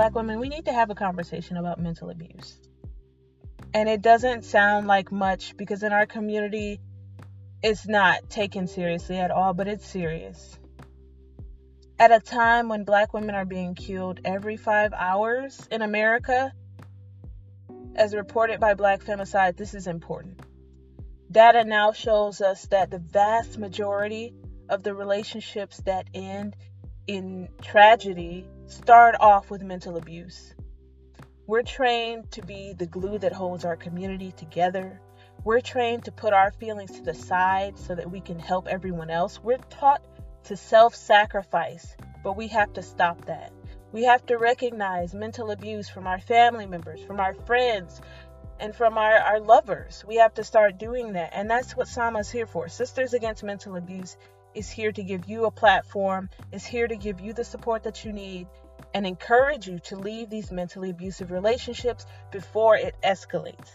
black women, we need to have a conversation about mental abuse. And it doesn't sound like much because in our community, it's not taken seriously at all, but it's serious. At a time when black women are being killed every five hours in America, as reported by Black Femicide, this is important. Data now shows us that the vast majority of the relationships that end in tragedy start off with mental abuse. We're trained to be the glue that holds our community together. We're trained to put our feelings to the side so that we can help everyone else. We're taught to self sacrifice, but we have to stop that. We have to recognize mental abuse from our family members, from our friends, and from our, our lovers. We have to start doing that. And that's what SAMA is here for. Sisters Against Mental Abuse is here to give you a platform, is here to give you the support that you need, and encourage you to leave these mentally abusive relationships before it escalates.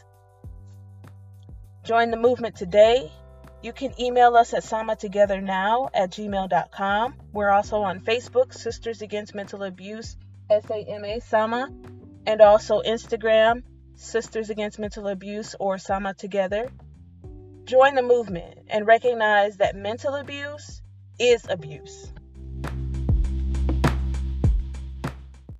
Join the movement today. You can email us at samatogethernow at gmail.com. We're also on Facebook, Sisters Against Mental Abuse, S-A-M-A, Sama, and also Instagram, Sisters Against Mental Abuse or Sama Together. Join the movement and recognize that mental abuse is abuse.